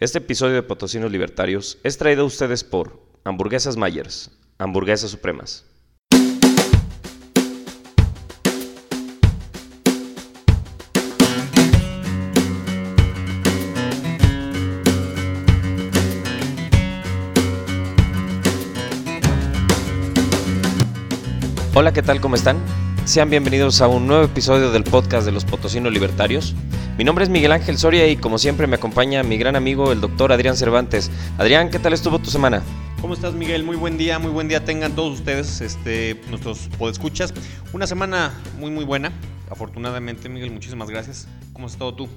Este episodio de Potosinos Libertarios es traído a ustedes por Hamburguesas Myers, Hamburguesas Supremas. Hola, ¿qué tal? ¿Cómo están? Sean bienvenidos a un nuevo episodio del podcast de los Potosinos Libertarios. Mi nombre es Miguel Ángel Soria y como siempre me acompaña mi gran amigo el doctor Adrián Cervantes. Adrián, ¿qué tal estuvo tu semana? ¿Cómo estás, Miguel? Muy buen día, muy buen día tengan todos ustedes, este, nuestros podescuchas. Una semana muy, muy buena. Afortunadamente, Miguel, muchísimas gracias. ¿Cómo has estado tú?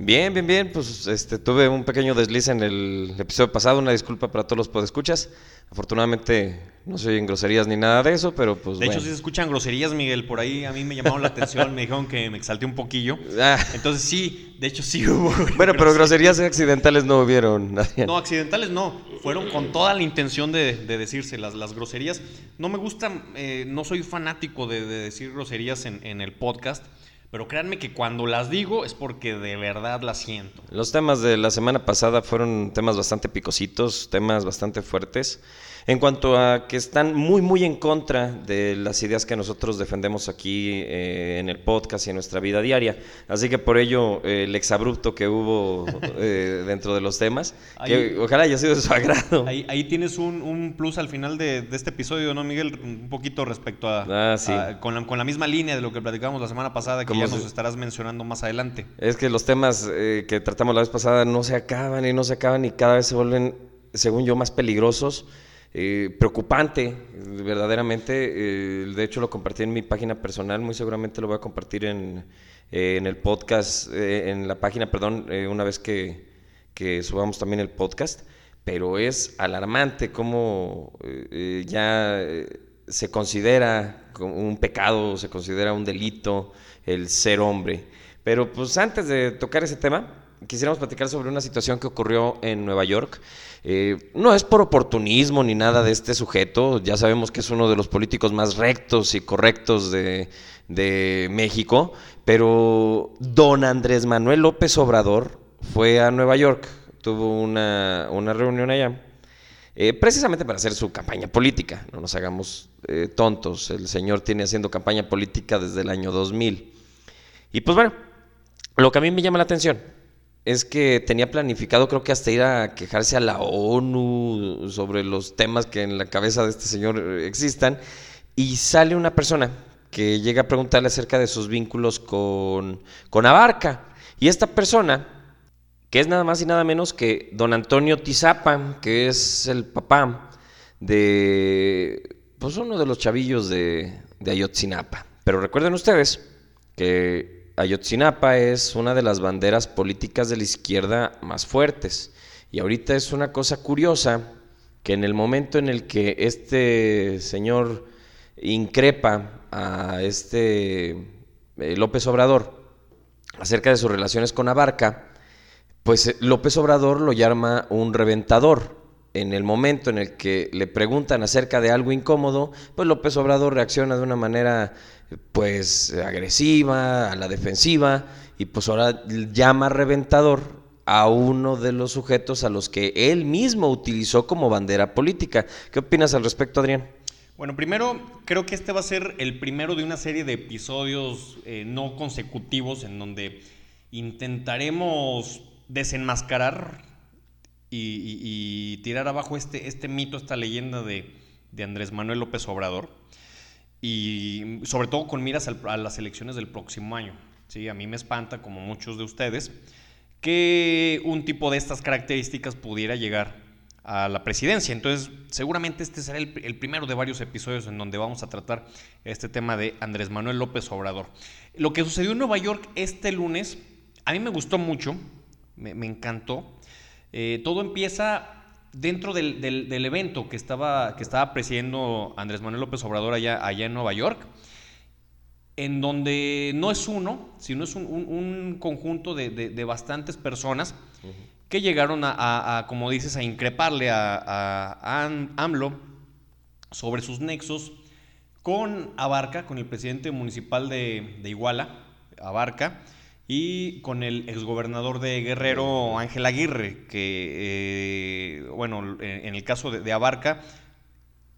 Bien, bien, bien. Pues este, tuve un pequeño desliz en el episodio pasado. Una disculpa para todos los podescuchas. Afortunadamente no se oyen groserías ni nada de eso, pero pues. De bueno. hecho, sí se escuchan groserías, Miguel. Por ahí a mí me llamaron la atención, me dijeron que me exalté un poquillo. Ah, Entonces, sí, de hecho, sí hubo. bueno, pero groserías accidentales no hubieron. Adrián. No, accidentales no. Fueron con toda la intención de, de decirse las, las groserías. No me gustan, eh, no soy fanático de, de decir groserías en, en el podcast. Pero créanme que cuando las digo es porque de verdad las siento. Los temas de la semana pasada fueron temas bastante picositos, temas bastante fuertes, en cuanto a que están muy, muy en contra de las ideas que nosotros defendemos aquí eh, en el podcast y en nuestra vida diaria. Así que por ello eh, el exabrupto que hubo eh, dentro de los temas, que ojalá haya sido de su agrado. Ahí, ahí tienes un, un plus al final de, de este episodio, ¿no, Miguel? Un poquito respecto a. Ah, sí. a- con, la, con la misma línea de lo que platicamos la semana pasada, que ya si- nos estarás mencionando más adelante. Es que los temas eh, que tratamos la vez pasada no se acaban y no se acaban y cada vez se vuelven, según yo, más peligrosos. Eh, preocupante, verdaderamente. eh, de hecho, lo compartí en mi página personal. Muy seguramente lo voy a compartir en, eh, en el podcast, eh, en la página, perdón, eh, una vez que, que subamos también el podcast. Pero es alarmante cómo ya se considera un pecado, se considera un delito el ser hombre. Pero pues antes de tocar ese tema, quisiéramos platicar sobre una situación que ocurrió en Nueva York. Eh, no es por oportunismo ni nada de este sujeto, ya sabemos que es uno de los políticos más rectos y correctos de, México, pero don Andrés Manuel López Obrador fue a Nueva York, tuvo una, una reunión allá. Eh, precisamente para hacer su campaña política, no nos hagamos eh, tontos, el señor tiene haciendo campaña política desde el año 2000. Y pues bueno, lo que a mí me llama la atención es que tenía planificado creo que hasta ir a quejarse a la ONU sobre los temas que en la cabeza de este señor eh, existan y sale una persona que llega a preguntarle acerca de sus vínculos con, con Abarca. Y esta persona, que es nada más y nada menos que don Antonio Tizapa, que es el papá de pues uno de los chavillos de, de Ayotzinapa. Pero recuerden ustedes que Ayotzinapa es una de las banderas políticas de la izquierda más fuertes. Y ahorita es una cosa curiosa que en el momento en el que este señor increpa a este eh, López Obrador acerca de sus relaciones con Abarca, pues eh, López Obrador lo llama un reventador. En el momento en el que le preguntan acerca de algo incómodo, pues López Obrador reacciona de una manera pues agresiva, a la defensiva, y pues ahora llama reventador a uno de los sujetos a los que él mismo utilizó como bandera política. ¿Qué opinas al respecto, Adrián? Bueno, primero, creo que este va a ser el primero de una serie de episodios eh, no consecutivos en donde intentaremos desenmascarar y, y- y tirar abajo este, este mito, esta leyenda de, de Andrés Manuel López Obrador. Y sobre todo con miras a las elecciones del próximo año. Sí, a mí me espanta, como muchos de ustedes, que un tipo de estas características pudiera llegar a la presidencia. Entonces, seguramente este será el, primero de varios episodios en donde vamos a tratar este tema de Andrés Manuel López Obrador. Lo que sucedió en Nueva York este lunes, a mí me gustó mucho, me, me encantó. Eh, todo empieza dentro del, del- del evento que estaba, que estaba presidiendo Andrés Manuel López Obrador allá, allá en Nueva York en donde no es uno, sino es un, un- un conjunto de, de- de bastantes personas que llegaron a, a- a, como dices, a increparle a, a- a Am- AMLO sobre sus nexos con Abarca, con el presidente municipal de, de Iguala, Abarca, y con el exgobernador de Guerrero, Ángel Aguirre, que, eh, bueno, en el caso de, Abarca,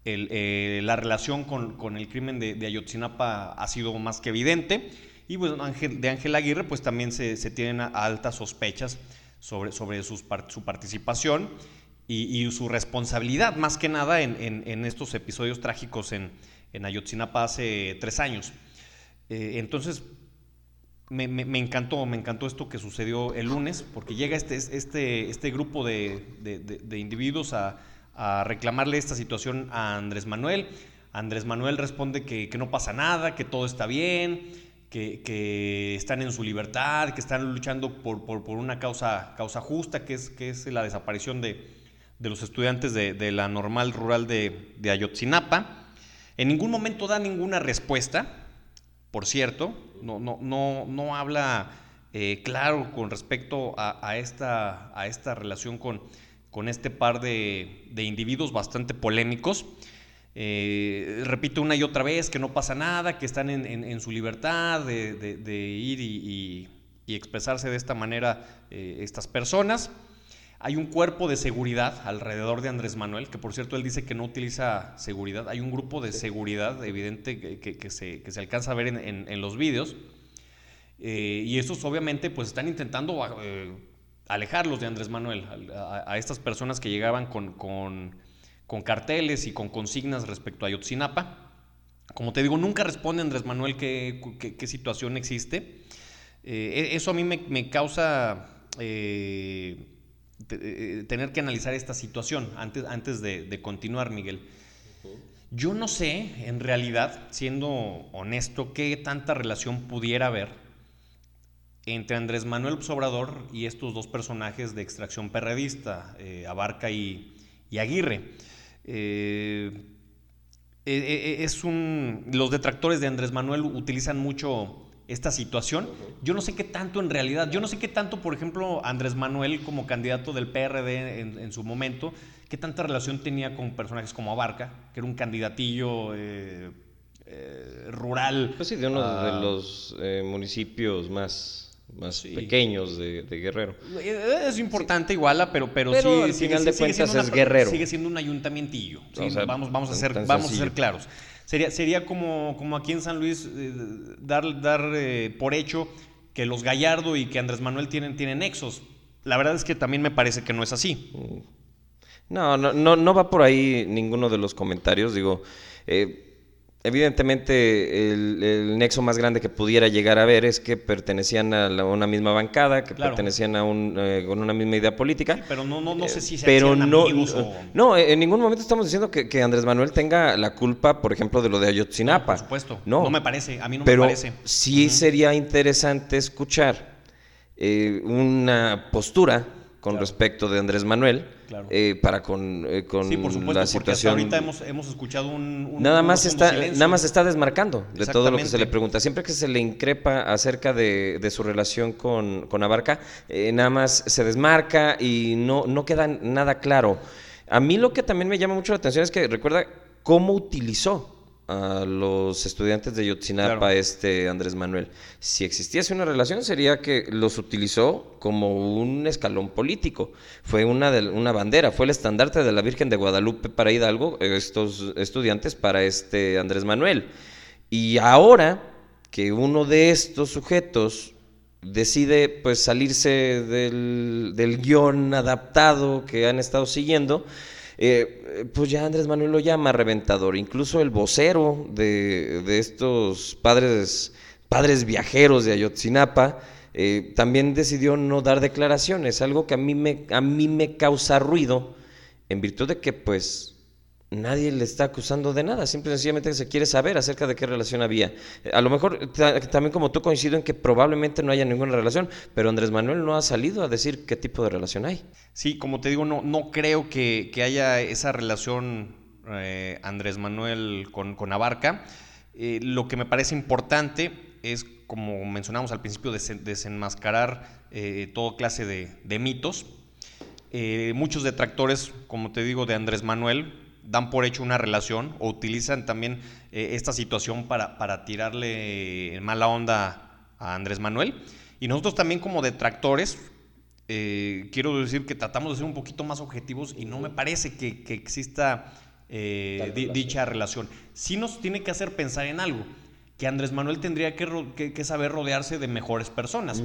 eh, la relación con, el crimen de, Ayotzinapa ha sido más que evidente. Y bueno, de Ángel Aguirre, pues también se, tienen altas sospechas sobre, sobre su participación y, su responsabilidad, más que nada en, estos episodios trágicos en, Ayotzinapa hace tres años. Eh, entonces, me, encantó, me encantó esto que sucedió el lunes, porque llega este, este, este grupo de, individuos a, reclamarle esta situación a Andrés Manuel. Andrés Manuel responde que, no pasa nada, que todo está bien, que, están en su libertad, que están luchando por, una causa, justa, que es, que es la desaparición de, los estudiantes de, la normal rural de, de Ayotzinapa. En ningún momento da ninguna respuesta, por cierto, no, no, no, no habla eh, claro con respecto a, esta, a esta relación con, con este par de, individuos bastante polémicos. Eh, repito una y otra vez que no pasa nada, que están en, su libertad de, ir y, expresarse de esta manera eh, estas personas. Hay un cuerpo de seguridad alrededor de Andrés Manuel, que por cierto él dice que no utiliza seguridad. Hay un grupo de seguridad evidente que, se, alcanza a ver en, los vídeos. Eh, y estos obviamente pues están intentando eh, alejarlos de Andrés Manuel, a, estas personas que llegaban con, carteles y con consignas respecto a Ayotzinapa. Como te digo, nunca responde Andrés Manuel qué, situación existe. Eh, e, eso a mí me, causa eh, tener que analizar esta situación antes, antes de, continuar, Miguel. Yo no sé, en realidad, siendo honesto, qué tanta relación pudiera haber entre Andrés Manuel Obrador y estos dos personajes de extracción perredista, eh, Abarca y, Aguirre. Eh, es un, los detractores de Andrés Manuel utilizan mucho esta situación. Yo no sé qué tanto en realidad, yo no sé qué tanto, por ejemplo, Andrés Manuel como candidato del PRD en, su momento, qué tanta relación tenía con personajes como Abarca, que era un candidatillo eh, eh, rural. Pues sí, de uno de los eh, municipios más más pequeños de, Guerrero. Es importante igual, pero, pero, sí, al final de cuentas es Guerrero. Sigue siendo un ayuntamientillo. vamos, vamos, a ser, vamos a ser claros. Sería, sería como, como aquí en San Luis eh, dar, dar eh, por hecho que los Gallardo y que Andrés Manuel tienen, tienen nexos. La verdad es que también me parece que no es así. No, no, no, no va por ahí ninguno de los comentarios. Digo, eh, Evidentemente, el, nexo más grande que pudiera llegar a ver es que pertenecían a una misma bancada, que pertenecían a un, eh, con una misma idea política. pero no, no, no sé si se pero no, o... no, en ningún momento estamos diciendo que, Andrés Manuel tenga la culpa, por ejemplo, de lo de Ayotzinapa. por supuesto. No, no me parece, a mí no me parece. Sí sería interesante escuchar eh, una postura con respecto de Andrés Manuel eh, para con, eh, con sí, por supuesto, la situación. ahorita hemos, hemos escuchado un, nada más está nada más está desmarcando de todo lo que se le pregunta. Siempre que se le increpa acerca de, de su relación con, con Abarca, eh, nada más se desmarca y no, no queda nada claro. A mí lo que también me llama mucho la atención es que recuerda cómo utilizó a los estudiantes de Yotzinapa, este Andrés Manuel. Si existiese una relación, sería que los utilizó como un escalón político. Fue una, de, una bandera, fue el estandarte de la Virgen de Guadalupe para Hidalgo, estos estudiantes para este Andrés Manuel. Y ahora que uno de estos sujetos decide pues salirse del, del guion adaptado que han estado siguiendo, eh, pues ya Andrés Manuel lo llama reventador. Incluso el vocero de, estos padres, padres viajeros de Ayotzinapa eh, también decidió no dar declaraciones, algo que a mí, me, a mí me causa ruido en virtud de que pues nadie le está acusando de nada, simple y sencillamente se quiere saber acerca de qué relación había. A lo mejor también como tú coincido en que probablemente no haya ninguna relación, pero Andrés Manuel no ha salido a decir qué tipo de relación hay. Sí, como te digo, no, no creo que, haya esa relación eh, Andrés Manuel con, con Abarca. Eh, lo que me parece importante es, como mencionamos al principio, desenmascarar eh, toda clase de, mitos. muchos detractores, como te digo, de Andrés Manuel, dan por hecho una relación o utilizan también eh, esta situación para, para tirarle mala onda a Andrés Manuel. Y nosotros también como detractores, eh, quiero decir que tratamos de ser un poquito más objetivos y no me parece que, exista eh, dicha relación. Sí nos tiene que hacer pensar en algo, que Andrés Manuel tendría que, saber rodearse de mejores personas.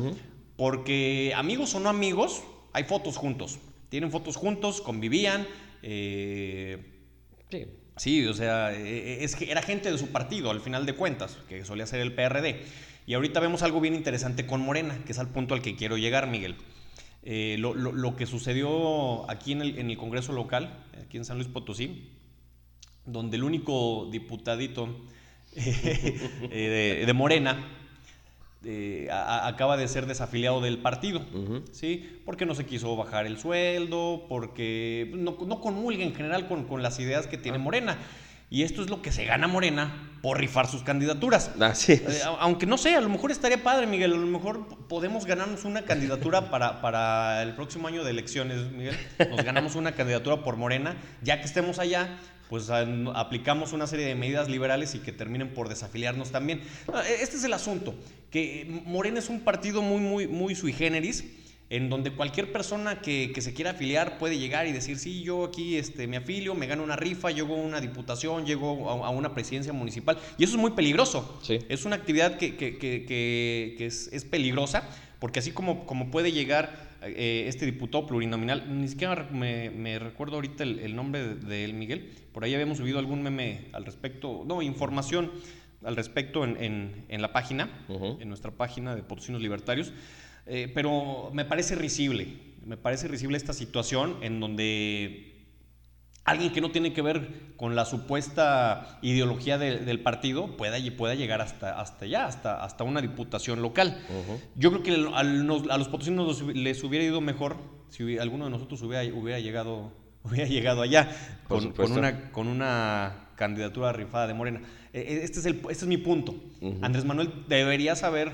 Porque amigos o no amigos, hay fotos juntos. Tienen fotos juntos, convivían. Eh, sí. Sí, o sea, e, e, es que era gente de su partido, al final de cuentas, que solía ser el PRD. Y ahorita vemos algo bien interesante con Morena, que es al punto al que quiero llegar, Miguel. Eh, lo, que sucedió aquí en el, Congreso local, aquí en San Luis Potosí, donde el único diputadito eh, de, Morena eh, acaba de ser desafiliado del partido, ¿sí? Porque no se quiso bajar el sueldo, porque no, no comulga en general con, con las ideas que tiene ah. Morena. Y esto es lo que se gana Morena por rifar sus candidaturas. Así es. Eh, aunque no sé, a lo mejor estaría padre, Miguel. A lo mejor podemos ganarnos una candidatura para, para el próximo año de elecciones, Miguel. Nos ganamos una candidatura por Morena. Ya que estemos allá, pues aplicamos una serie de medidas liberales y que terminen por desafiliarnos también. Ah, e, este es el asunto, que Morena es un partido muy, muy, muy sui generis en donde cualquier persona que, se quiera afiliar puede llegar y decir, sí, yo aquí este, me afilio, me gano una rifa, llego a una diputación, llego a, una presidencia municipal. Y eso es muy peligroso. Es una actividad que, es, peligrosa, porque así como, como puede llegar eh, este diputado plurinominal, ni siquiera me, recuerdo ahorita el, nombre de, él, Miguel, por ahí habíamos subido algún meme al respecto, no, información al respecto en, la página, en nuestra página de Potosinos Libertarios. Eh, pero me parece risible, me parece risible esta situación en donde alguien que no tiene que ver con la supuesta ideología del partido pueda, pueda llegar hasta, hasta allá, hasta, hasta una diputación local. Yo creo que a, los potosinos les hubiera ido mejor si alguno de nosotros hubiera, hubiera, llegado, hubiera llegado allá con, una, con una candidatura rifada de Morena. E, e, este es, el, este es mi punto. Andrés Manuel debería saber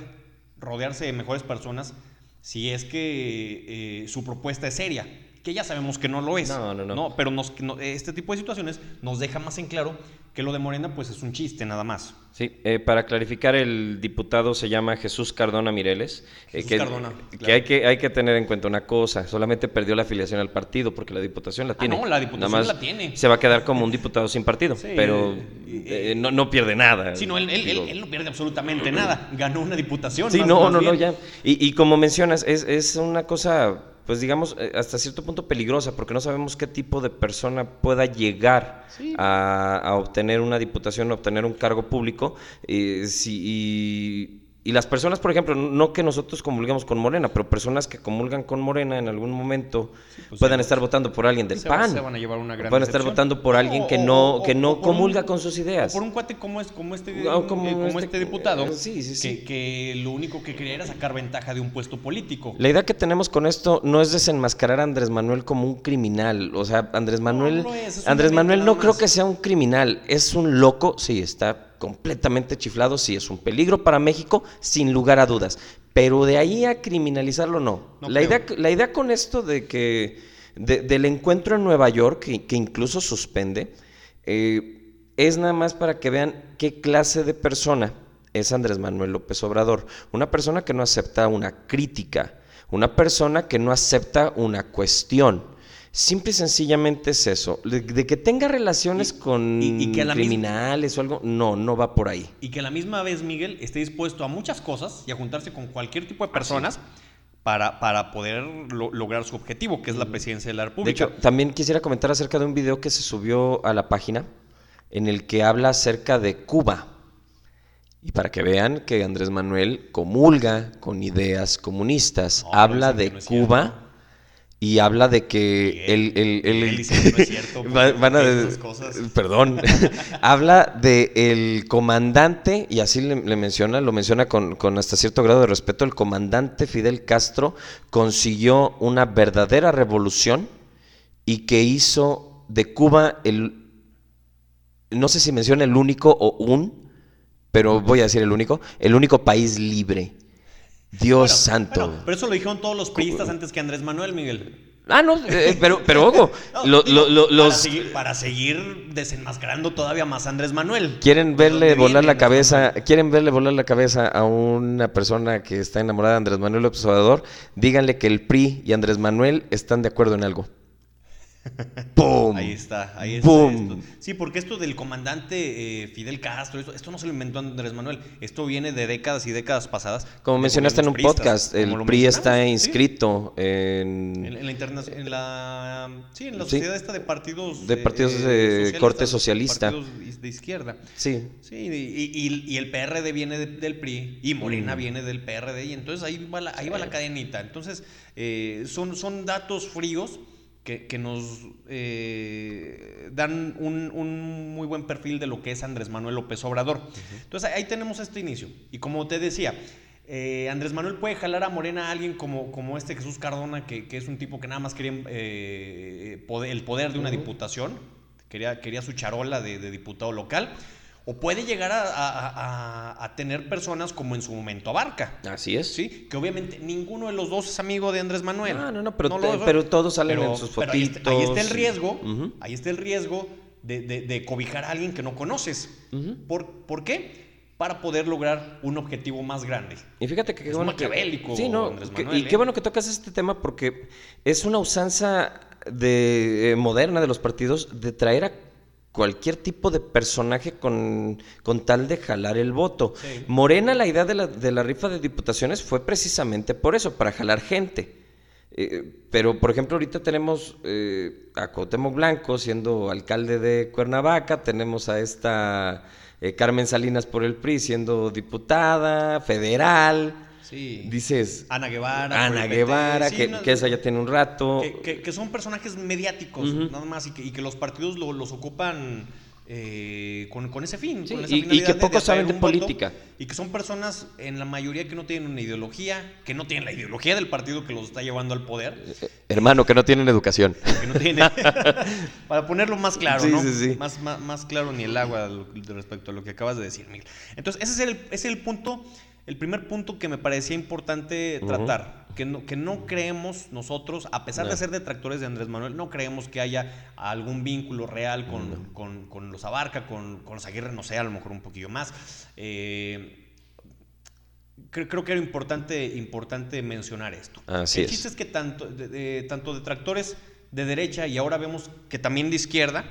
rodearse de mejores personas si es que eh, su propuesta es seria, que ya sabemos que no lo es. No, no, no. pero nos, este tipo de situaciones nos deja más en claro que lo de Morena pues es un chiste nada más. Sí, eh, para clarificar, el diputado se llama Jesús Cardona Mireles. Eh, que, Cardona, que, hay que hay que tener en cuenta una cosa, solamente perdió la afiliación al partido porque la diputación la ah, tiene. no, la diputación la tiene. Se va a quedar como un diputado sin partido, pero eh, no, no, pierde nada. Sí, no, él, él, no pierde absolutamente nada. Ganó una diputación. Sí, no, no, no, ya. Y, y como mencionas, es, es una cosa pues digamos, eh, hasta cierto punto peligrosa, porque no sabemos qué tipo de persona pueda llegar a, obtener una diputación, a obtener un cargo público, eh, y y las personas, por ejemplo, no que nosotros comulguemos con Morena, pero personas que comulgan con Morena en algún momento pues puedan estar votando por alguien del PAN. Se van a llevar una gran pueden estar votando por alguien que no, que no comulga con sus ideas. por un cuate como, es, como, este, como, eh, este, este, diputado, que, que, lo único que quería era sacar ventaja de un puesto político. La idea que tenemos con esto no es desenmascarar a Andrés Manuel como un criminal. O sea, Andrés Manuel, Andrés Manuel no creo que sea un criminal. Es un loco, sí, está completamente chiflado, sí es un peligro para México, sin lugar a dudas. Pero de ahí a criminalizarlo, no. la, idea, la idea con esto de que del encuentro en Nueva York, que, incluso suspende, eh, es nada más para que vean qué clase de persona es Andrés Manuel López Obrador. Una persona que no acepta una crítica, una persona que no acepta una cuestión. Simple y sencillamente es eso. De, que tenga relaciones con criminales o algo, no, no va por ahí. Y que a la misma vez Miguel esté dispuesto a muchas cosas y a juntarse con cualquier tipo de personas. Para, para, poder lograr su objetivo, que es la presidencia de la República. De hecho, también quisiera comentar acerca de un video que se subió a la página en el que habla acerca de Cuba. Y para que vean que Andrés Manuel comulga con ideas comunistas, habla de Cuba y habla de que el, el, el, dice que no es cierto, van a cosas. perdón. Habla de el comandante y así le, menciona lo menciona con, con, hasta cierto grado de respeto el comandante Fidel Castro consiguió una verdadera revolución y que hizo de Cuba el no sé si menciona el único o un pero voy a decir el único el único país libre Dios santo. Pero, eso lo dijeron todos los priistas antes que Andrés Manuel, Miguel. Ah, no, eh, pero, pero ojo, No, lo- digo, lo- lo- para los seguir- Para, seguir desenmascarando todavía más a Andrés Manuel. quieren ¿De verle volar la cabeza, quieren verle volar la cabeza a una persona que está enamorada de Andrés Manuel Obrador, díganle que el PRI y Andrés Manuel están de acuerdo en algo. ¡Pum! Ahí está, ahí está. Esto. Sí, porque esto del comandante eh, Fidel Castro, esto, esto no se lo inventó Andrés Manuel, esto viene de décadas y décadas pasadas. Como mencionaste en un podcast, el PRI está sí. inscrito en... En, en la internacional, en la, sí, en la Sí. sociedad esta de partidos De partidos de corte socialista. Partidos de izquierda. Sí, Sí, y, y- y el PRD viene de- del PRI y Morena Mm. viene del PRD y entonces ahí va la, ahí va la cadenita. Entonces, eh, son, son datos fríos que, que nos eh, dan un, un muy buen perfil de lo que es Andrés Manuel López Obrador. Entonces, ahí tenemos este inicio. Y como te decía, eh, Andrés Manuel puede jalar a Morena a alguien como, como este Jesús Cardona, que, que es un tipo que nada más quería eh, poder- el poder de una diputación, quería, quería su charola de, de diputado local, o puede llegar a, a- a- a tener personas como en su momento abarca. así es. Sí, que obviamente ninguno de los dos es amigo de Andrés Manuel. No, no, no, pero te- pero todos salen en sus pero ahí, está, ahí está el fotitos. riesgo, ahí está el riesgo de, de- de cobijar a alguien que no conoces. ¿Por, ¿Por qué? Para poder lograr un objetivo más grande. Y fíjate que Es bueno que- maquiavélico, Sí, no, Andrés que- Manuel, y ¿eh? qué bueno que tocas este tema porque es una usanza de eh, moderna de los partidos de traer a cualquier tipo de personaje con, con tal de jalar el voto. Sí. Morena, la idea de la, de la rifa de diputaciones fue precisamente por eso, para jalar gente. Eh, pero, por ejemplo, ahorita tenemos eh, a Cuauhtémoc Blanco siendo alcalde de Cuernavaca, tenemos a esta eh, Carmen Salinas por el PRI siendo diputada federal. Sí. Dices, Ana Guevara. Ana Guevara, sí, que, no- que esa ya tiene un rato. que, que- que son personajes mediáticos, nada más, y que, y los partidos lo- los ocupan eh, con, con ese fin. Sí, con esa y- que pocos saben de voto, política. y que son personas, en la mayoría, que no tienen una ideología, que no tienen la ideología del partido que los está llevando al poder, Eh, Hermano, que no tienen educación. que no tienen. para ponerlo más claro, Sí, ¿no? sí. Más, más, más claro ni el agua respecto a lo que acabas de decir, Miguel. Entonces, ese es el, ese es el punto, el primer punto que me parecía importante tratar. Que no, que no creemos nosotros, a pesar de ser detractores de Andrés Manuel, no creemos que haya algún vínculo real con, con- con los Abarca, con, con los Aguirre, no sé, a lo mejor un poquillo más. Eh, creo, creo que era importante, importante mencionar esto. Así el es. chiste es que tanto, de, de- tanto detractores de derecha y ahora vemos que también de izquierda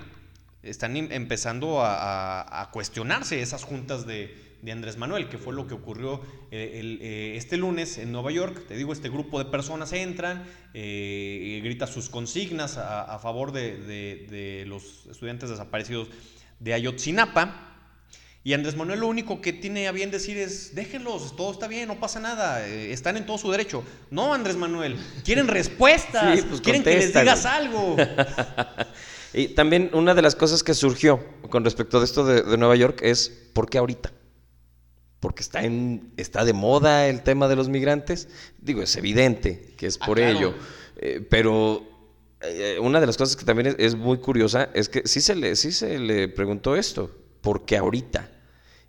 están em- empezando a, a- a cuestionarse esas juntas de, de Andrés Manuel, que fue lo que ocurrió eh, el- eh, este lunes en Nueva York. Te digo, este grupo de personas entran, eh, y grita sus consignas a, a favor de, de- de los estudiantes desaparecidos de Ayotzinapa. Y Andrés Manuel lo único que tiene a bien decir es, déjenlos, todo está bien, no pasa nada, están en todo su derecho. No, Andrés Manuel, quieren respuestas, Sí, pues quieren que les digas algo. Y también una de las cosas que surgió con respecto de esto de, de Nueva York es ¿por qué ahorita? Porque está en está de moda el tema de los migrantes. Digo, es evidente que es Ah, por claro. ello. Eh, pero eh, una de las cosas que también es, es muy curiosa es que sí se le sí se le preguntó esto, ¿por qué ahorita?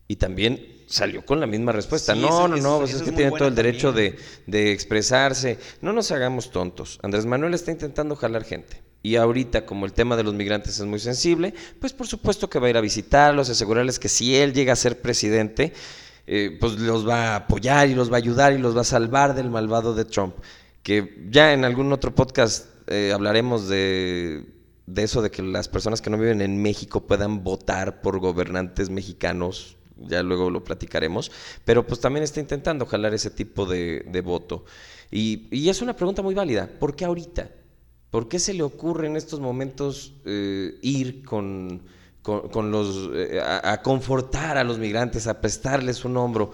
Y también salió con la misma respuesta. Sí, no, eso- no, no, pues es que tiene todo el derecho de, de expresarse. No nos hagamos tontos. Andrés Manuel está intentando jalar gente. Y ahorita, como el tema de los migrantes es muy sensible, pues por supuesto que va a ir a visitarlos, asegurarles que si él llega a ser presidente, eh, pues los va a apoyar y los va a ayudar y los va a salvar del malvado de Trump. Que ya en algún otro podcast eh, hablaremos de, de eso, de que las personas que no viven en México puedan votar por gobernantes mexicanos ya luego lo platicaremos, pero pues también está intentando jalar ese tipo de, voto. Y, y es una pregunta muy válida, ¿por qué ahorita? ¿Por qué se le ocurre en estos momentos eh, ir con, con, con los, eh, a, a confortar a los migrantes, a prestarles un hombro?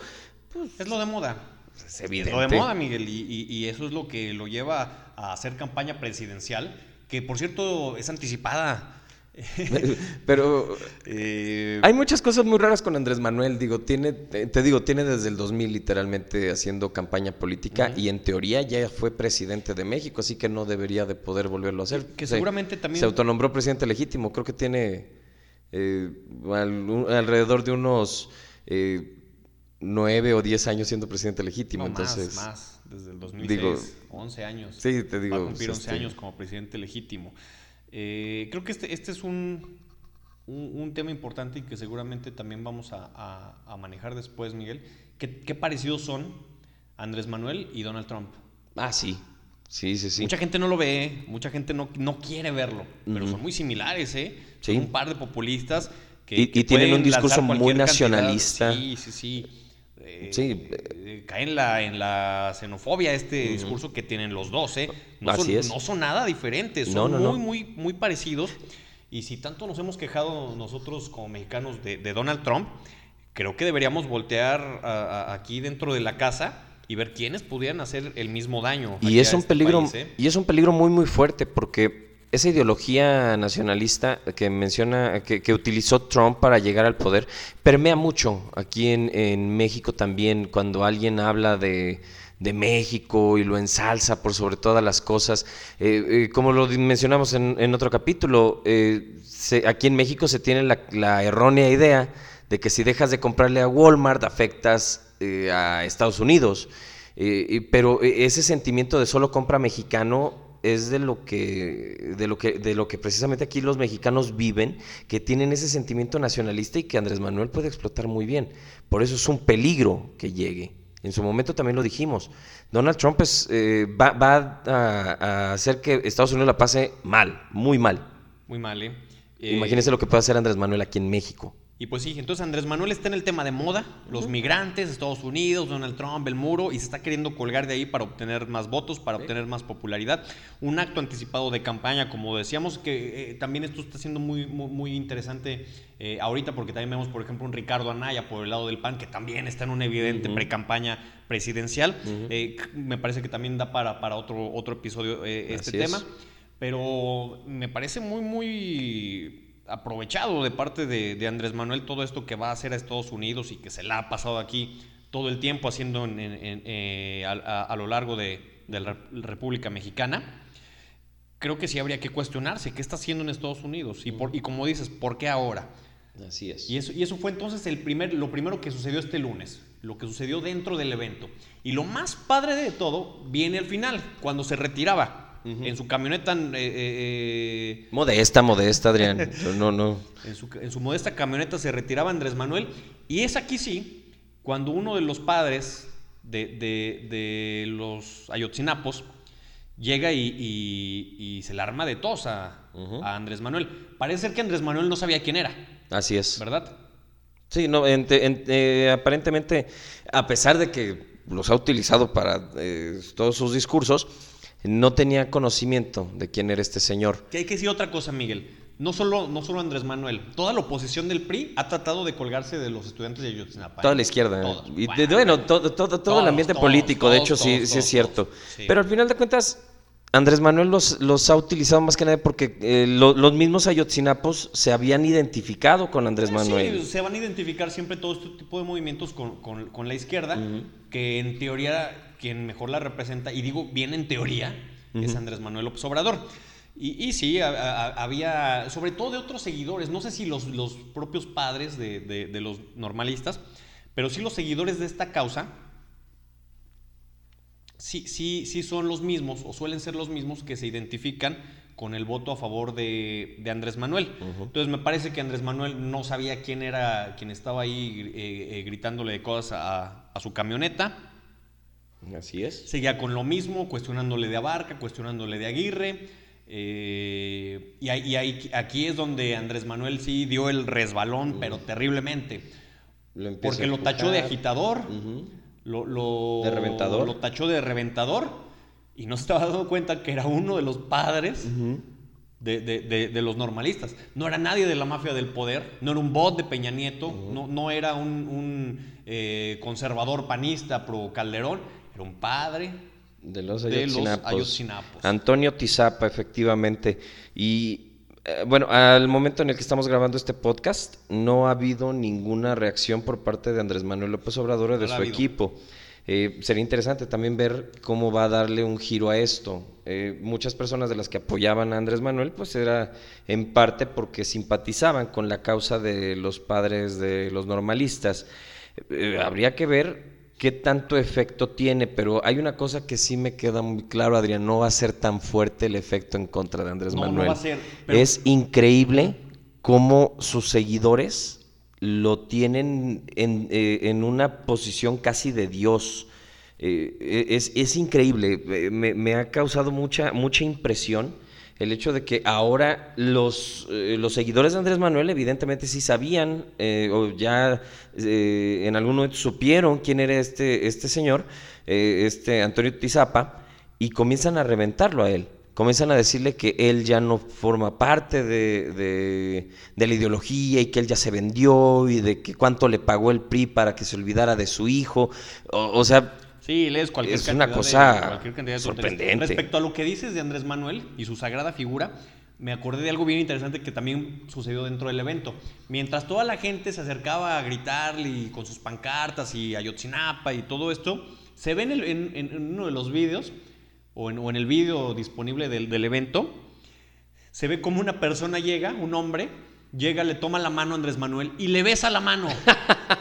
es lo de moda. Es Es evidente. lo de moda, Miguel, y, y- y eso es lo que lo lleva a hacer campaña presidencial, que por cierto es anticipada. Pero Eh, hay muchas cosas muy raras con Andrés Manuel. Digo, tiene, te digo, tiene desde el 2000 literalmente haciendo campaña política y en teoría ya fue presidente de México, así que no debería de poder volverlo a hacer. Que- que Se- seguramente también- se autonombró presidente legítimo. Creo que tiene eh, al- un- alrededor de unos eh, nueve o diez años siendo presidente legítimo. No, entonces, más, más, desde el 2006, digo, 11 años. Sí, te digo. Va a cumplir 11 este, años como presidente legítimo. Eh, creo que este, este es un, un, un tema importante y que seguramente también vamos a, a- a manejar después, Miguel. ¿Qué, qué parecidos son Andrés Manuel y Donald Trump? Ah, sí. Sí, sí, sí. Mucha gente no lo ve, mucha gente no, no quiere verlo, pero son muy similares, ¿eh? Son Sí. un par de populistas que. Y- que y tienen un discurso muy cantidad. nacionalista. Sí, sí, sí. Eh, Sí. eh, cae en la, en la xenofobia este discurso que tienen los dos, ¿eh? No, Así son, es. no son nada diferentes, son no, muy, no. muy, muy parecidos. Y si tanto nos hemos quejado nosotros como mexicanos de, de Donald Trump, creo que deberíamos voltear a- a- aquí dentro de la casa y ver quiénes pudieran hacer el mismo daño. Y es un este peligro, país, ¿eh? y es un peligro muy muy fuerte porque esa ideología nacionalista que menciona, que, utilizó Trump para llegar al poder, permea mucho aquí en, México también, cuando alguien habla de, México y lo ensalza por sobre todas las cosas. Eh, eh, como lo mencionamos en, otro capítulo, eh, se- aquí en México se tiene la, errónea idea de que si dejas de comprarle a Walmart afectas a Estados Unidos. Pero ese sentimiento de solo compra mexicano es de lo que de lo que de lo que precisamente aquí los mexicanos viven, que tienen ese sentimiento nacionalista y que Andrés Manuel puede explotar muy bien. Por eso es un peligro que llegue. En su momento también lo dijimos. Donald Trump es, eh, va, va a, a hacer que Estados Unidos la pase mal, muy mal. Muy mal, ¿eh? Eh, Imagínense lo que puede hacer Andrés Manuel aquí en México. Y pues sí, entonces Andrés Manuel está en el tema de moda, los migrantes, Estados Unidos, Donald Trump, el muro, y se está queriendo colgar de ahí para obtener más votos, para obtener más popularidad. Un acto anticipado de campaña, como decíamos, que eh, también esto está siendo muy, muy, muy interesante eh, ahorita, porque también vemos, por ejemplo, un Ricardo Anaya por el lado del PAN, que también está en una evidente pre-campaña presidencial. Eh, me parece que también da para, para otro, otro episodio este Así es. tema. Pero me parece muy, muy aprovechado de parte de, de Andrés Manuel todo esto que va a hacer a Estados Unidos y que se la ha pasado aquí todo el tiempo haciendo en- en- en, eh, a, a- a lo largo de, de la Rep- República Mexicana. Creo que sí habría que cuestionarse qué está haciendo en Estados Unidos y, por- y como dices, ¿por qué ahora? Así es. Y eso, y eso fue entonces el primer, lo primero que sucedió este lunes, lo que sucedió dentro del evento. Y lo más padre de todo viene al final, cuando se retiraba en su camioneta, eh, eh, eh, Modesta, modesta, Adrián. No, no. en, su, en su modesta camioneta se retiraba Andrés Manuel. Y es aquí sí, cuando uno de los padres de, de- de los ayotzinapos llega y, y- y se la arma de tos a, Andrés Manuel. Parece ser que Andrés Manuel no sabía quién era, Así es. ¿verdad? Sí, no, ente- en- eh, aparentemente, a pesar de que los ha utilizado para eh, todos sus discursos, no tenía conocimiento de quién era este señor. Que hay que decir otra cosa, Miguel. No solo, no solo Andrés Manuel, toda la oposición del PRI ha tratado de colgarse de los estudiantes de Ayotzinapa. ¿eh? Toda la izquierda. Todos. Y de- Bueno, bueno, todo, todo, todo el ambiente todos, político, de hecho, sí, sí es cierto. sí. Pero al final de cuentas, Andrés Manuel los, los ha utilizado más que nada porque eh, lo- los mismos ayotzinapos se habían identificado con Andrés Sí, Manuel. se van a identificar siempre todo este tipo de movimientos con, con- con la izquierda, que en teoría quien mejor la representa, y digo bien en teoría, es Andrés Manuel López Obrador. Y, y sí, a- a- había, sobre todo de otros seguidores, no sé si los, los propios padres de, de- de los normalistas, pero sí los seguidores de esta causa, sí, sí, sí son los mismos, o suelen ser los mismos que se identifican con el voto a favor de, de Andrés Manuel. Entonces me parece que Andrés Manuel no sabía quién era quien estaba ahí eh, eh, gritándole cosas a, a su camioneta. Así es. Seguía con lo mismo, cuestionándole de Abarca, cuestionándole de Aguirre. eh, y, ahí- y ahí- aquí es donde Andrés Manuel sí dio el resbalón, pero terriblemente. Lo Porque lo tachó de agitador, lo, lo- ¿De reventador? Lo tachó de reventador y no se estaba dando cuenta que era uno de los padres de, de- de- de los normalistas. No era nadie de la mafia del poder, no era un bot de Peña Nieto, no, no era un, un, eh, conservador panista pro Calderón, un padre De los de los Ayotzinapos. Antonio Tizapa, efectivamente. Y eh, bueno, al momento en el que estamos grabando este podcast, no ha habido ninguna reacción por parte de Andrés Manuel López Obrador o de No su equipo. Eh, sería interesante también ver cómo va a darle un giro a esto. Eh, muchas personas de las que apoyaban a Andrés Manuel, pues era en parte porque simpatizaban con la causa de los padres de los normalistas. Eh, habría que ver qué tanto efecto tiene, pero hay una cosa que sí me queda muy claro, Adrián, no va a ser tan fuerte el efecto en contra de Andrés No, no Manuel. va a ser, pero- Es increíble cómo sus seguidores lo tienen en, eh, en una posición casi de Dios. Eh, es, es increíble, eh, me, me ha causado mucha, mucha impresión el hecho de que ahora los, eh, los seguidores de Andrés Manuel evidentemente sí sabían eh, o ya eh, en algún momento supieron quién era este, este señor, eh, este Antonio Tizapa, y comienzan a reventarlo a él. Comienzan a decirle que él ya no forma parte de, de- la ideología y que él ya se vendió y de que cuánto le pagó el PRI para que se olvidara de su hijo. O sea, Sí, lees cualquier Es una cantidad de- cosa cualquier cantidad de sorprendente. Respecto a lo que dices de Andrés Manuel y su sagrada figura, me acordé de algo bien interesante que también sucedió dentro del evento. Mientras toda la gente se acercaba a gritarle y con sus pancartas y Ayotzinapa y todo esto, se ve en, el- en- en uno de los vídeos, o en, o en el vídeo disponible del, del evento, se ve como una persona llega, un hombre, llega, le toma la mano a Andrés Manuel y le besa la mano.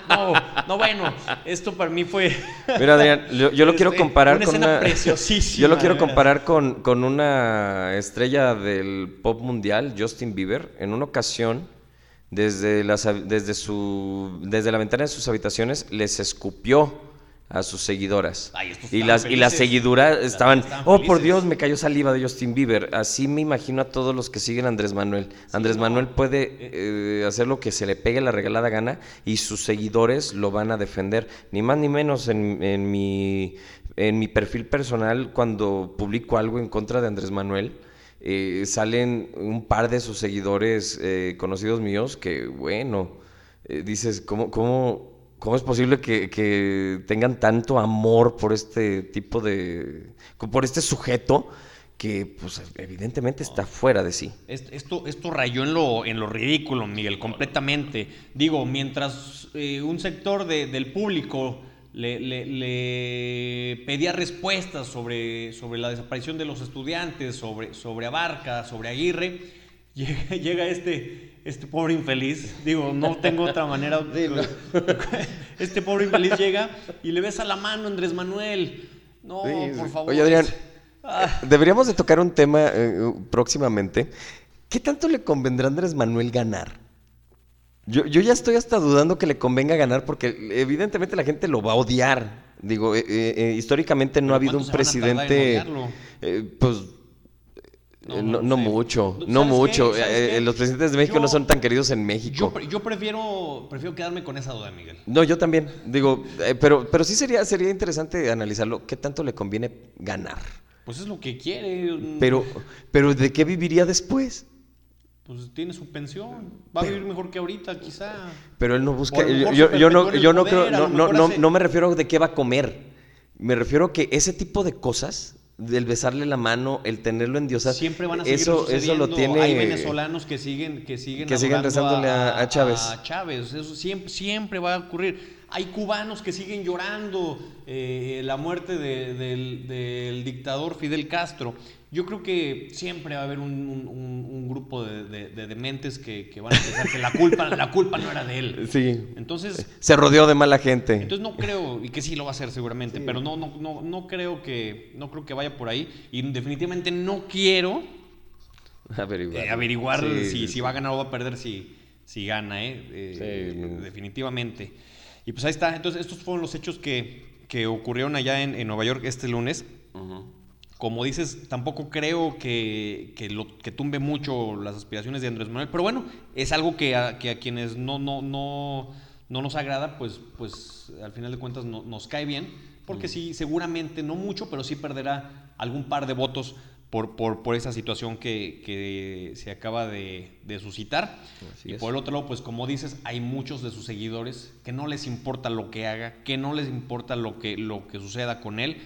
No, no, bueno, esto para mí fue... Mira, Adrián, yo, yo lo quiero comparar una con escena una. preciosísima, Yo lo quiero comparar con, con una estrella del pop mundial, Justin Bieber. En una ocasión, desde, las, desde, su, desde la ventana de sus habitaciones, les escupió a sus seguidoras. Ay, y, las, y las felices. seguidoras estaban, estaban oh por felices". Dios, me cayó saliva de Justin Bieber. Así me imagino a todos los que siguen a Andrés Manuel. Andrés no. Manuel puede eh, hacer lo que se le pegue la regalada gana y sus seguidores lo van a defender. Ni más ni menos en, en mi, en mi perfil personal, cuando publico algo en contra de Andrés Manuel, eh, salen un par de sus seguidores eh, conocidos míos que, bueno, eh, dices, ¿cómo, cómo, cómo es posible que, que tengan tanto amor por este tipo de... por este sujeto que, pues, evidentemente está fuera de sí? Est- Esto, esto rayó en lo, en lo ridículo, Miguel, completamente. Digo, mientras eh, un sector de- del público le, le- le pedía respuestas sobre, sobre la desaparición de los estudiantes, sobre, sobre Abarca, sobre Aguirre, llega, llega este, este pobre infeliz, digo, no tengo otra manera. Este pobre infeliz llega y le besa la mano a Andrés Manuel. No, Sí, por sí. favor. Oye, Adrián, Ah. deberíamos de tocar un tema eh, próximamente. ¿Qué tanto le convendrá a Andrés Manuel ganar? Yo, yo ya estoy hasta dudando que le convenga ganar porque evidentemente la gente lo va a odiar. Digo, eh, eh, eh, históricamente no ¿Pero ha habido un presidente... eh, pues No, eh, no no, sé. mucho, ¿Sabes no mucho. ¿Sabes Eh, eh, los presidentes de México Yo- no son tan queridos en México. yo prefiero, prefiero quedarme con esa duda, Miguel. No, yo también. Digo, eh, pero, pero sí sería, sería interesante analizarlo. ¿Qué tanto le conviene ganar? Pues es lo que quiere. Pero, pero ¿de qué viviría después? Pues tiene su pensión. Va a vivir mejor que ahorita, quizá. Pero él no busca. A Yo, no, yo no poder, creo. a No, hace- me refiero de qué va a comer. Me refiero que ese tipo de cosas, del besarle la mano, el tenerlo en Dios, Siempre van a seguir eso, eso lo tiene. Hay venezolanos que siguen que siguen, que siguen rezándole a- a Chávez. a Chávez. Eso siempre, siempre va a ocurrir. Hay cubanos que siguen llorando eh, la muerte de- del, del dictador Fidel Castro. Yo creo que siempre va a haber un, un- un- un grupo de, de- de dementes que, que van a pensar que la culpa, la culpa no era de él. Sí. Entonces, Se rodeó de mala gente. entonces no creo, y que sí lo va a hacer seguramente, pero no, no, no, no creo que, no creo que vaya por ahí. Y definitivamente no quiero Averiguar. eh, averiguar Sí, si, sí, si sí. va a ganar o va a perder si, si gana, ¿eh? Eh, Sí, definitivamente. Y pues ahí está. Entonces, estos fueron los hechos que, que ocurrieron allá en, en Nueva York este lunes. Como dices, tampoco creo que, que, lo, que tumbe mucho las aspiraciones de Andrés Manuel, pero bueno, es algo que a, que a quienes no, no, no, no nos agrada, pues, pues al final de cuentas no- nos cae bien, porque sí, seguramente no mucho, pero sí perderá algún par de votos por, por, por esa situación que, que se acaba de, de suscitar. Así y es. por el otro lado, pues como dices, hay muchos de sus seguidores que no les importa lo que haga, que no les importa lo que, lo que suceda con él,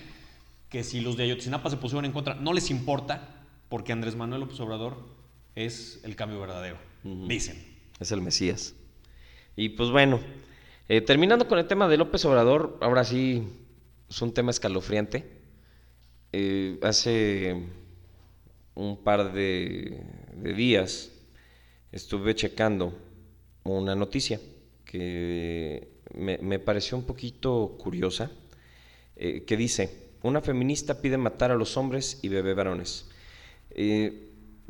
que si los de Ayotzinapa se pusieron en contra, no les importa, porque Andrés Manuel López Obrador es el cambio verdadero, dicen. Es el Mesías. Y pues bueno, eh, terminando con el tema de López Obrador, ahora sí es un tema escalofriante. Eh, hace un par de, días estuve checando una noticia que me, pareció un poquito curiosa, eh, que dice, una feminista pide matar a los hombres y bebé varones.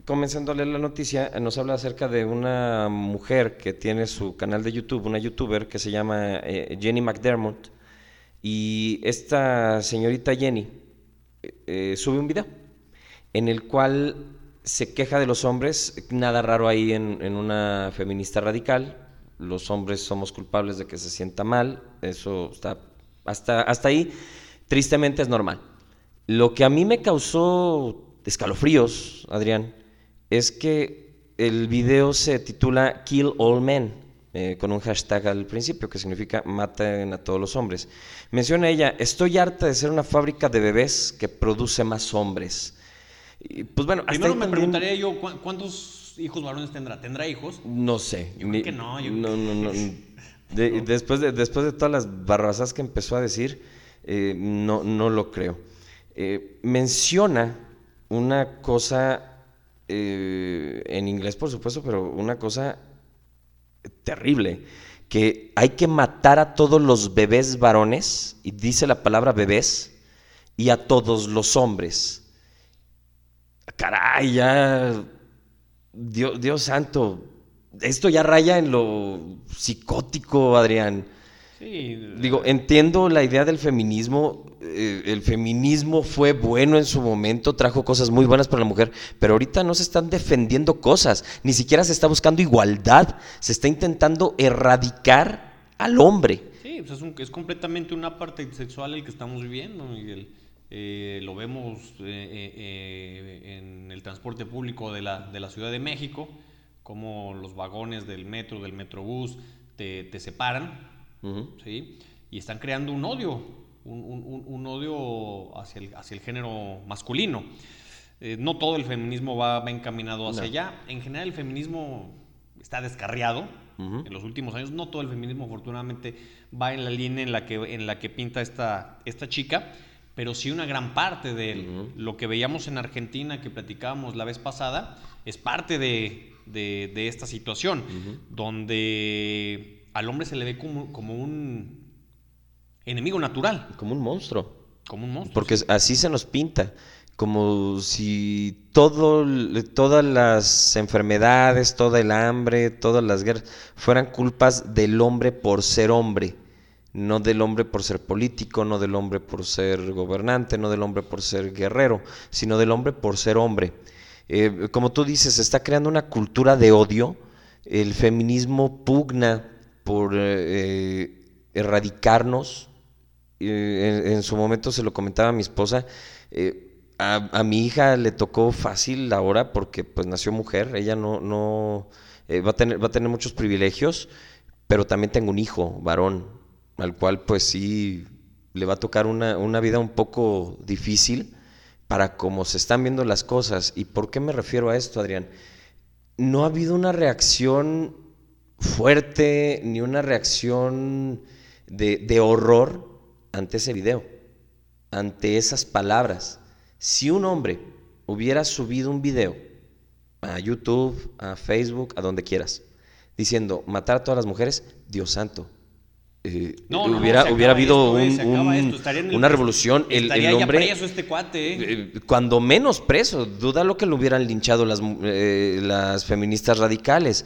comenzando a leer la noticia, nos habla acerca de una mujer que tiene su canal de YouTube, una youtuber que se llama Jenny McDermott, y esta señorita Jenny sube un video en el cual se queja de los hombres, nada raro ahí en, una feminista radical, los hombres somos culpables de que se sienta mal, eso está hasta, hasta ahí, tristemente es normal. Lo que a mí me causó escalofríos, Adrián, es que el video se titula Kill All Men, eh, con un hashtag al principio que significa maten a todos los hombres. Menciona ella, estoy harta de ser una fábrica de bebés que produce más hombres pues bueno, Primero me preguntaría yo, ¿cuántos hijos varones tendrá? ¿Tendrá hijos? No sé. Yo creo que no. no, no, no. después, de, después de todas las barrabasas que empezó a decir, eh, no, no lo creo. Eh, menciona una cosa, eh, en inglés por supuesto, pero una cosa terrible, que hay que matar a todos los bebés varones, y dice la palabra bebés, y a todos los hombres caray, ya, Dios, Dios santo, esto ya raya en lo psicótico, Adrián. Sí. Digo, entiendo la idea del feminismo. Eh, el feminismo fue bueno en su momento, trajo cosas muy buenas para la mujer, pero ahorita no se están defendiendo cosas, ni siquiera se está buscando igualdad, se está intentando erradicar al hombre. Sí, pues es, es completamente una parte sexual el que estamos viviendo, Miguel. Eh, lo vemos eh, eh, en el transporte público de la, de la, Ciudad de México, como los vagones del metro, del metrobús, te, te separan, ¿sí? Y están creando un odio, un, un, un odio hacia el, hacia el, género masculino. no todo el feminismo va, va encaminado hacia allá. En general el feminismo está descarriado. En los últimos años, no todo el feminismo afortunadamente va en la línea en la que, en la que pinta esta, esta chica pero sí una gran parte de Lo que veíamos en Argentina, que platicábamos la vez pasada, es parte de, esta situación, donde al hombre se le ve como, como, un enemigo natural. Como un monstruo. Como un monstruo. Porque así se nos pinta. Como si todo, todas las enfermedades, todo el hambre, todas las guerras fueran culpas del hombre por ser hombre no del hombre por ser político, no del hombre por ser gobernante, no del hombre por ser guerrero, sino del hombre por ser hombre. Eh, como tú dices, se está creando una cultura de odio, el feminismo pugna por eh, erradicarnos, eh, en, su momento se lo comentaba a mi esposa, a, mi hija le tocó fácil ahora porque pues nació mujer, ella no, no va, a tener, va a tener muchos privilegios, pero también tengo un hijo, varón, al cual pues sí le va a tocar una, vida un poco difícil para cómo se están viendo las cosas. ¿Y por qué me refiero a esto, Adrián? No ha habido una reacción fuerte ni una reacción de, de horror ante ese video, ante esas palabras. Si un hombre hubiera subido un video a YouTube, a Facebook, a donde quieras, diciendo matar a todas las mujeres, Dios santo, eh, hubiera, hubiera habido una revolución. El, el hombre, preso este cuate. ¿eh? Eh, cuando menos preso, duda lo que lo hubieran linchado las, las feministas radicales.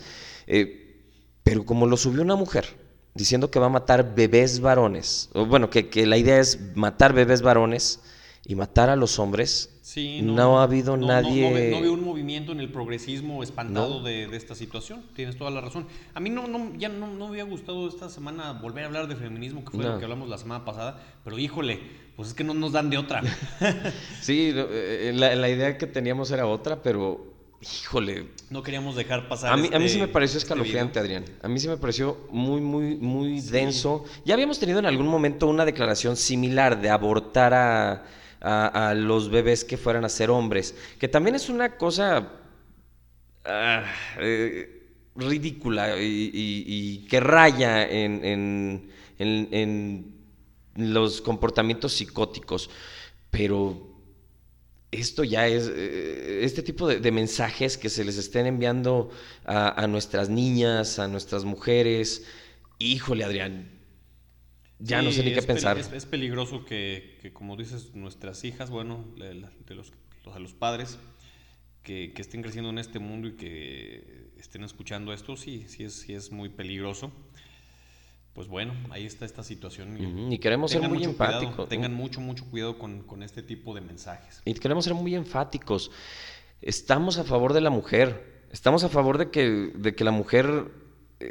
pero como lo subió una mujer, diciendo que va a matar bebés varones, o bueno, que, que la idea es matar bebés varones y matar a los hombres, no, ha habido nadie. No, veo un movimiento en el progresismo espantado de, esta situación. Tienes toda la razón. A mí no, no ya no, me había gustado esta semana volver a hablar de feminismo, que fue lo que hablamos la semana pasada. Pero híjole, pues es que no nos dan de otra. sí, eh, la, idea que teníamos era otra, pero híjole. No queríamos dejar pasar. A mí, a mí sí este me pareció este escalofriante, Adrián. A mí sí me pareció muy, muy, muy denso. Ya habíamos tenido en algún momento una declaración similar de abortar a a, los bebés que fueran a ser hombres, que también es una cosa ah, eh, ridícula y, que raya en, los comportamientos psicóticos, pero esto ya es, eh, este tipo de, mensajes que se les estén enviando a, a, nuestras niñas, a nuestras mujeres, híjole Adrián, ya no sé ni qué pensar. Es, peligroso que, como dices, nuestras hijas, bueno, de los, de los padres, que, estén creciendo en este mundo y que estén escuchando esto, sí, sí es, sí es muy peligroso. Pues bueno, ahí está esta situación. Y queremos ser muy enfáticos. tengan mucho, mucho cuidado con, con este tipo de mensajes. Y queremos ser muy enfáticos. Estamos a favor de la mujer. Estamos a favor de que, de que la mujer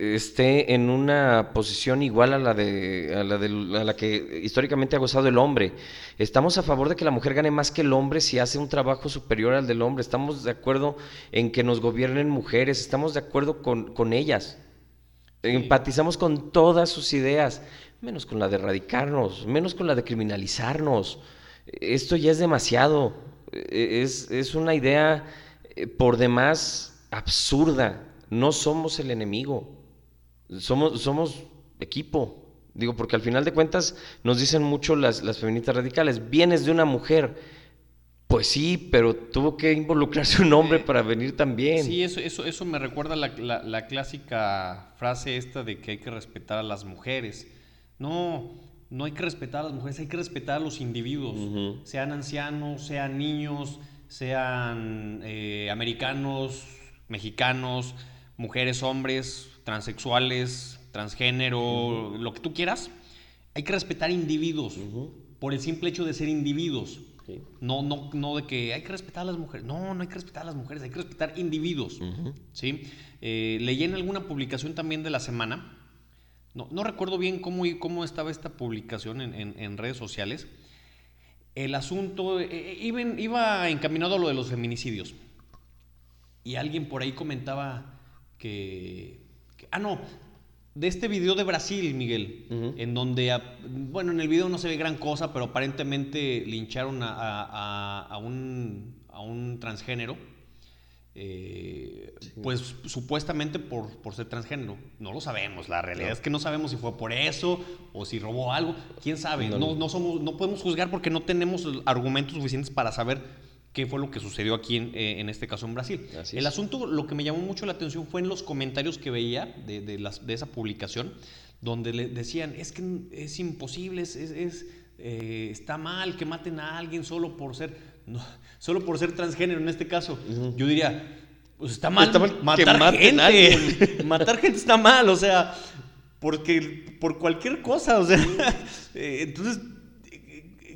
esté en una posición igual a la de, a la de a la que históricamente ha gozado el hombre. Estamos a favor de que la mujer gane más que el hombre si hace un trabajo superior al del hombre. Estamos de acuerdo en que nos gobiernen mujeres. Estamos de acuerdo con, con ellas. Empatizamos con todas sus ideas, menos con la de erradicarnos, menos con la de criminalizarnos. Esto ya es demasiado. E, es, es una idea eh, por demás absurda. No somos el enemigo. Somos, somos equipo. Digo, porque al final de cuentas nos dicen mucho las, las feministas radicales, vienes de una mujer. Pues sí, pero tuvo que involucrarse un hombre para venir también. Sí, eso, eso, eso me recuerda la, la, clásica frase esta de que hay que respetar a las mujeres. No, no hay que respetar a las mujeres, hay que respetar a los individuos, sean ancianos, sean niños, sean eh, americanos, mexicanos, mujeres, hombres, transexuales, transgénero, lo que tú quieras. Hay que respetar individuos por el simple hecho de ser individuos. No, no, no de que hay que respetar a las mujeres. No, no hay que respetar a las mujeres, hay que respetar individuos. ¿sí? Eh, leí en alguna publicación también de la semana, no, no recuerdo bien cómo, cómo estaba esta publicación en, redes sociales. El asunto eh, eh, iba, iba, encaminado a lo de los feminicidios. Y alguien por ahí comentaba que ah, no, de este video de Brasil, Miguel, en donde, bueno, en el video no se ve gran cosa, pero aparentemente lincharon a, un, a un, transgénero, eh, pues supuestamente por, por, ser transgénero. No lo sabemos, la realidad es que no sabemos si fue por eso o si robó algo, quién sabe. No, no, somos, no podemos juzgar porque no tenemos argumentos suficientes para saber qué fue lo que sucedió aquí en, eh, en este caso en Brasil. el asunto, lo que me llamó mucho la atención fue en los comentarios que veía de, de, las, de esa publicación, donde le decían, es que es imposible, es, es, eh, está mal que maten a alguien solo por ser, no, solo por ser transgénero en este caso. Yo diría, pues está mal, matar gente. matar gente está mal, o sea, porque por cualquier cosa, o sea, eh, entonces,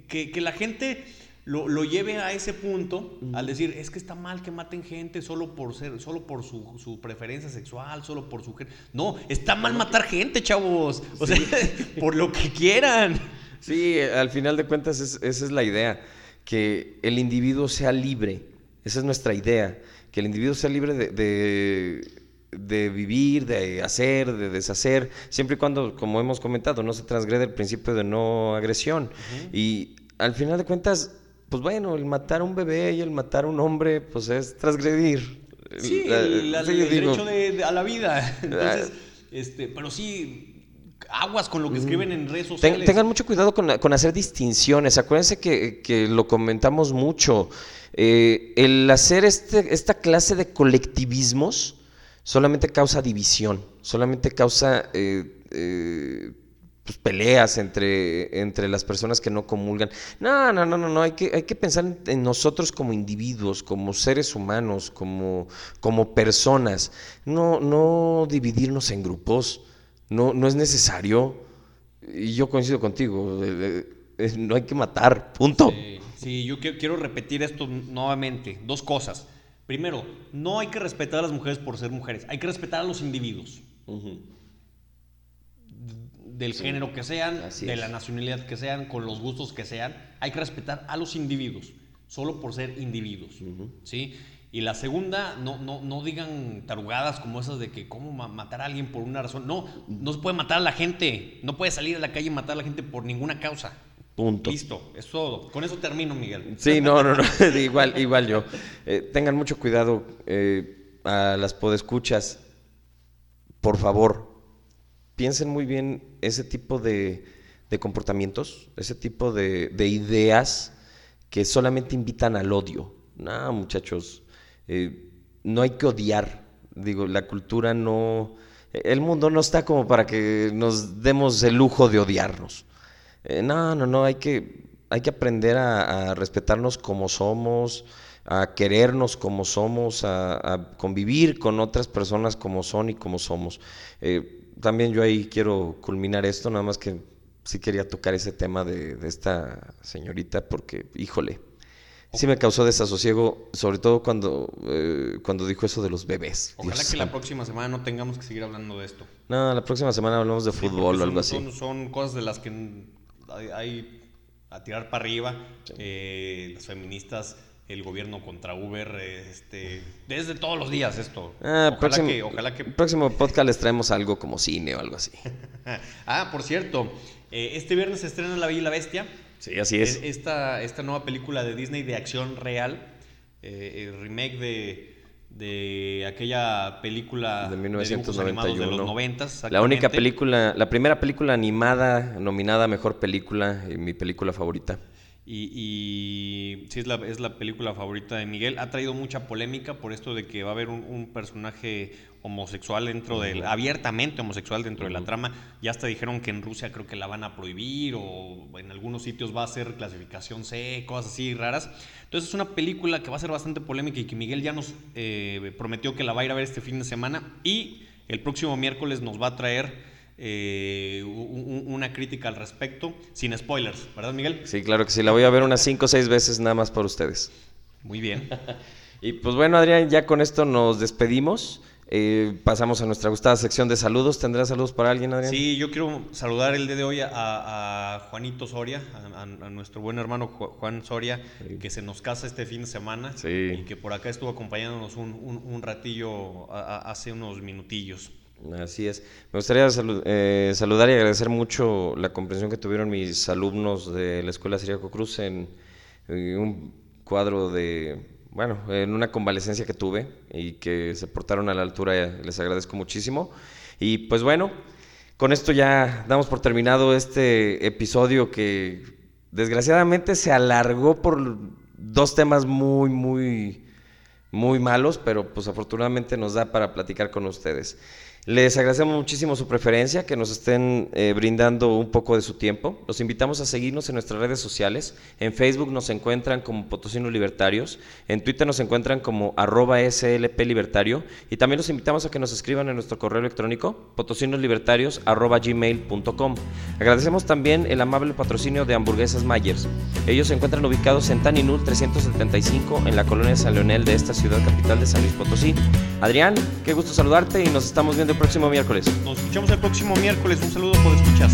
que, que la gente lo, lleve a ese punto al decir, es que está mal que maten gente solo por ser, solo por su, preferencia sexual, solo por su... No, está mal matar gente, chavos. O sea, por lo que quieran. Sí, al final de cuentas esa es la idea, que el individuo sea libre. Esa es nuestra idea, que el individuo sea libre de, de vivir, de hacer, de deshacer, siempre y cuando, como hemos comentado, no se transgrede el principio de no agresión. Y al final de cuentas, pues bueno, el matar a un bebé y el matar a un hombre, pues es transgredir. Sí, el, derecho a la vida. Entonces, este, pero sí, aguas con lo que escriben en redes sociales. tengan mucho cuidado con, hacer distinciones. Acuérdense que, lo comentamos mucho. Eh, el hacer este, esta clase de colectivismos solamente causa división, solamente causa... Eh, eh, pues, peleas entre, entre las personas que no comulgan. No, no, no, no, no. Hay que, hay que pensar en, nosotros como individuos, como seres humanos, como, como personas. No, no dividirnos en grupos. No, no es necesario. Y yo coincido contigo. Eh, eh, no hay que matar, punto. Sí, yo quiero repetir esto nuevamente. Dos cosas. Primero, no hay que respetar a las mujeres por ser mujeres. Hay que respetar a los individuos del género que sean, de la nacionalidad que sean, con los gustos que sean. Hay que respetar a los individuos, solo por ser individuos. ¿sí? Y la segunda, no, no, no digan tarugadas como esas de que cómo matar a alguien por una razón. No, no se puede matar a la gente. No puede salir a la calle y matar a la gente por ninguna causa. Punto. Listo, es todo. Con eso termino, Miguel. Sí, no, no, no. igual, igual yo. Eh, tengan mucho cuidado eh, a las podescuchas. Por favor, piensen muy bien ese tipo de, comportamientos, ese tipo de, ideas que solamente invitan al odio. No, muchachos, eh, no hay que odiar. Digo, la cultura no, el mundo no está como para que nos demos el lujo de odiarnos. Eh, no, no, no, hay que, hay que aprender a, respetarnos como somos, a querernos como somos, a, convivir con otras personas como son y como somos. Eh, también yo ahí quiero culminar esto, nada más que sí quería tocar ese tema de, de esta señorita porque, híjole, sí me causó desasosiego, sobre todo cuando, eh, cuando dijo eso de los bebés. Ojalá que la próxima semana no tengamos que seguir hablando de esto. No, la próxima semana hablamos de fútbol o algo así. Son, cosas de las que hay, a tirar para arriba. Eh, las feministas, el gobierno contra Uber, este, desde todos los días esto. Ah, próximo, ojalá que... próximo podcast les traemos algo como cine o algo así. ah, por cierto, eh, este viernes se estrena La Bella y la Bestia. Sí, así es. Esta, esta nueva película de Disney de acción real, eh, el remake de, de aquella película de 1991 de, los 90 La única película, la primera película animada nominada a mejor película y mi película favorita. Y, y sí, es la, es la película favorita de Miguel. Ha traído mucha polémica por esto de que va a haber un, personaje homosexual dentro del. abiertamente homosexual dentro de la trama. Ya hasta dijeron que en Rusia creo que la van a prohibir o en algunos sitios va a ser clasificación C, cosas así raras. Entonces es una película que va a ser bastante polémica y que Miguel ya nos eh, prometió que la va a ir a ver este fin de semana. Y el próximo miércoles nos va a traer eh, una crítica al respecto, sin spoilers, ¿verdad, Miguel? Sí, claro que sí, la voy a ver unas 5 o 6 veces nada más por ustedes. Muy bien. y pues bueno, Adrián, ya con esto nos despedimos. Eh, pasamos a nuestra gustada sección de saludos. ¿Tendrás saludos para alguien, Adrián? Sí, yo quiero saludar el día de hoy a, Juanito Soria, a, nuestro buen hermano Juan Soria, que se nos casa este fin de semana y que por acá estuvo acompañándonos un, un ratillo hace unos minutillos. Así es. Me gustaría eh, saludar y agradecer mucho la comprensión que tuvieron mis alumnos de la Escuela Siriaco Cruz en, un cuadro de, bueno, en una convalecencia que tuve y que se portaron a la altura. Les agradezco muchísimo. Y pues bueno, con esto ya damos por terminado este episodio que desgraciadamente se alargó por dos temas muy, muy, muy malos, pero pues afortunadamente nos da para platicar con ustedes. Les agradecemos muchísimo su preferencia, que nos estén eh, brindando un poco de su tiempo. Los invitamos a seguirnos en nuestras redes sociales. En Facebook nos encuentran como Potosinos Libertarios, en Twitter nos encuentran como arroba SLP Libertario y también los invitamos a que nos escriban en nuestro correo electrónico potosinoslibertarios arroba gmail.com. Agradecemos también el amable patrocinio de Hamburguesas Myers. Ellos se encuentran ubicados en Taninul 375 en la colonia San Leonel de esta ciudad capital de San Luis Potosí. Adrián, qué gusto saludarte y nos estamos viendo próximo miércoles. Nos escuchamos el próximo miércoles. Un saludo por escuchar.